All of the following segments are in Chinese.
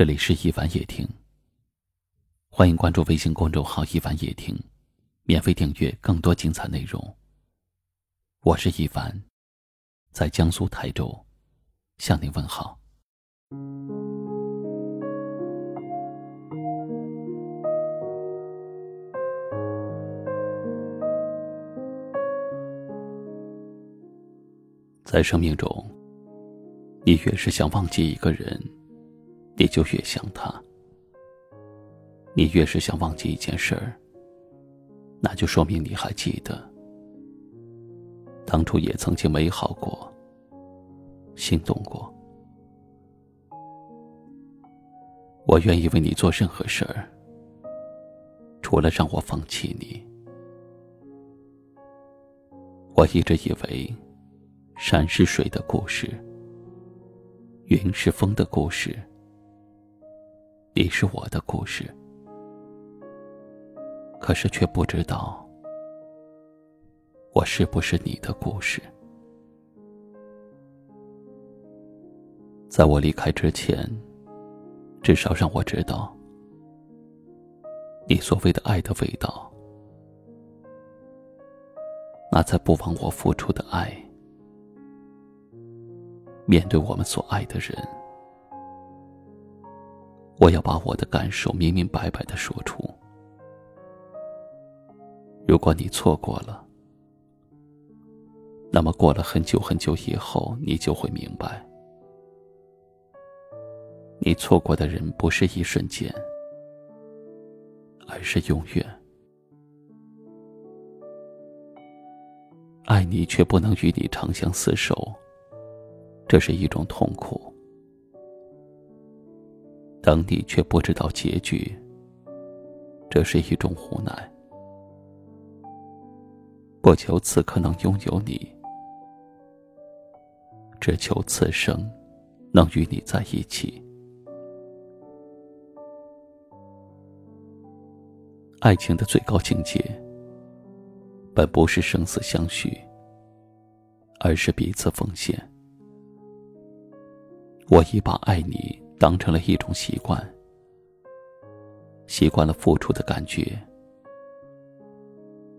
这里是一凡夜听。欢迎关注微信公众号“一凡夜听”，免费订阅更多精彩内容。我是一凡，在江苏台州向您问好。在生命中，你越是想忘记一个人。你就越想他，你越是想忘记一件事儿，那就说明你还记得，当初也曾经美好过，心动过。我愿意为你做任何事儿，除了让我放弃你。我一直以为，山是水的故事，云是风的故事。你是我的故事，可是却不知道我是不是你的故事。在我离开之前，至少让我知道你所谓的爱的味道，那在不枉我付出的爱。面对我们所爱的人。我要把我的感受明明白白的说出。如果你错过了，那么过了很久很久以后，你就会明白，你错过的人不是一瞬间，而是永远。爱你却不能与你长相厮守，这是一种痛苦。等你却不知道结局，这是一种无奈。不求此刻能拥有你，只求此生能与你在一起。爱情的最高境界，本不是生死相许，而是彼此奉献。我已把爱你。当成了一种习惯，习惯了付出的感觉，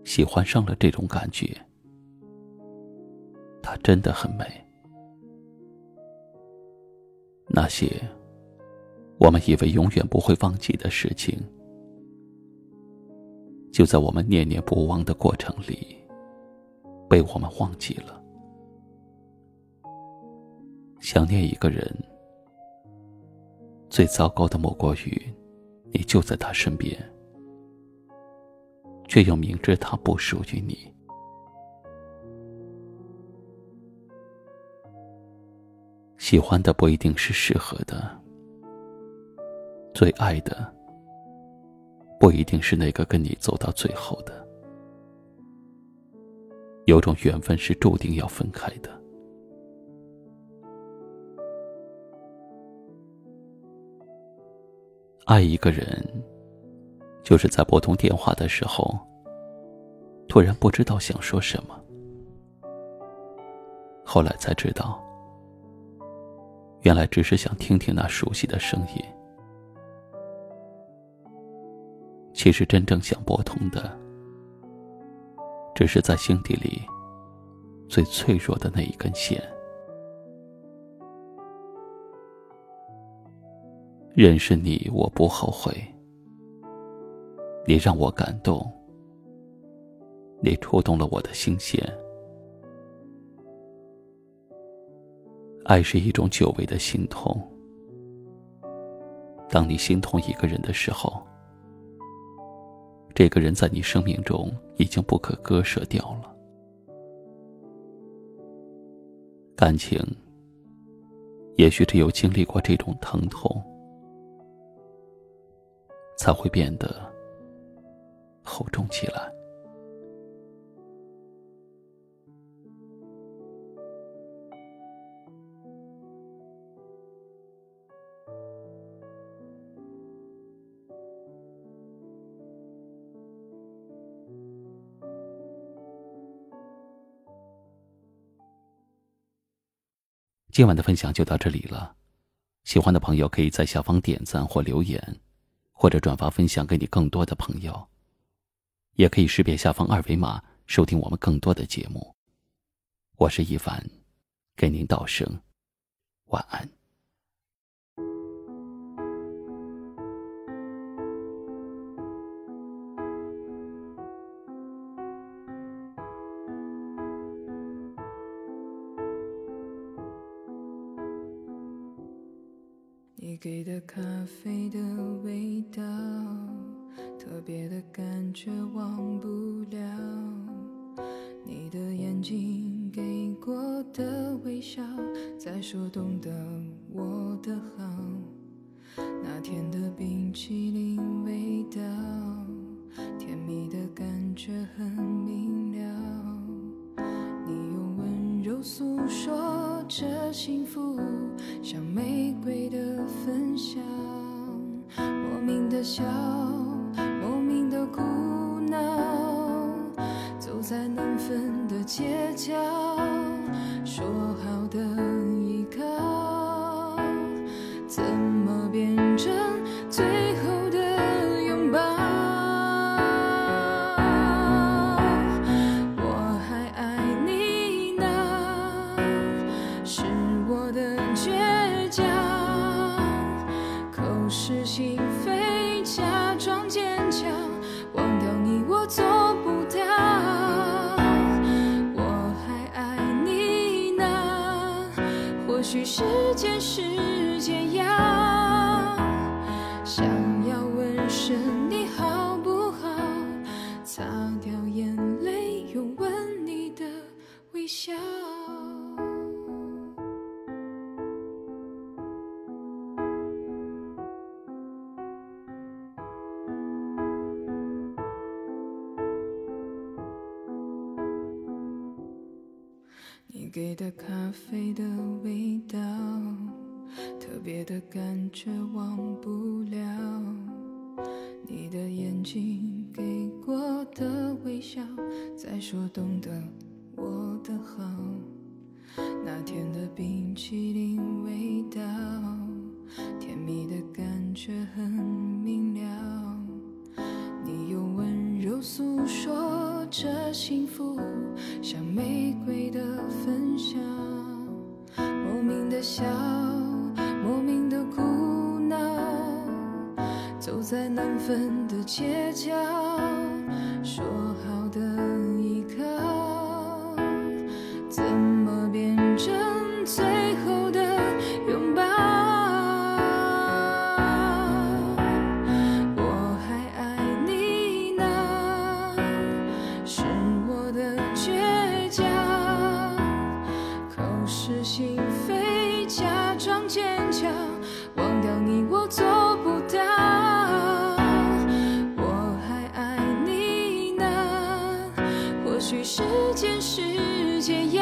喜欢上了这种感觉，它真的很美。那些我们以为永远不会忘记的事情，就在我们念念不忘的过程里，被我们忘记了。想念一个人。最糟糕的莫过于，你就在他身边，却又明知他不属于你。喜欢的不一定是适合的，最爱的不一定是那个跟你走到最后的。有种缘分是注定要分开的。爱一个人，就是在拨通电话的时候，突然不知道想说什么。后来才知道，原来只是想听听那熟悉的声音。其实真正想拨通的，只是在心底里最脆弱的那一根线。认识你，我不后悔。你让我感动，你触动了我的心弦。爱是一种久违的心痛。当你心痛一个人的时候，这个人在你生命中已经不可割舍掉了。感情，也许只有经历过这种疼痛。才会变得厚重起来。今晚的分享就到这里了。喜欢的朋友可以在下方点赞或留言，或者转发分享给你更多的朋友。也可以识别下方二维码收听我们更多的节目。我是一凡，给您道声晚安。你给的咖啡的味道，特别的感觉忘不了。你的眼睛给过的微笑，在说懂得我的好。那天的笑，时间是解药。想要问声你好不好，擦掉眼泪，又吻你的微笑。给的咖啡的味道，特别的感觉忘不了。你的眼睛给过的微笑，在说懂得我的好。那天的冰淇淋味走在难分的街角，说好的许时间是解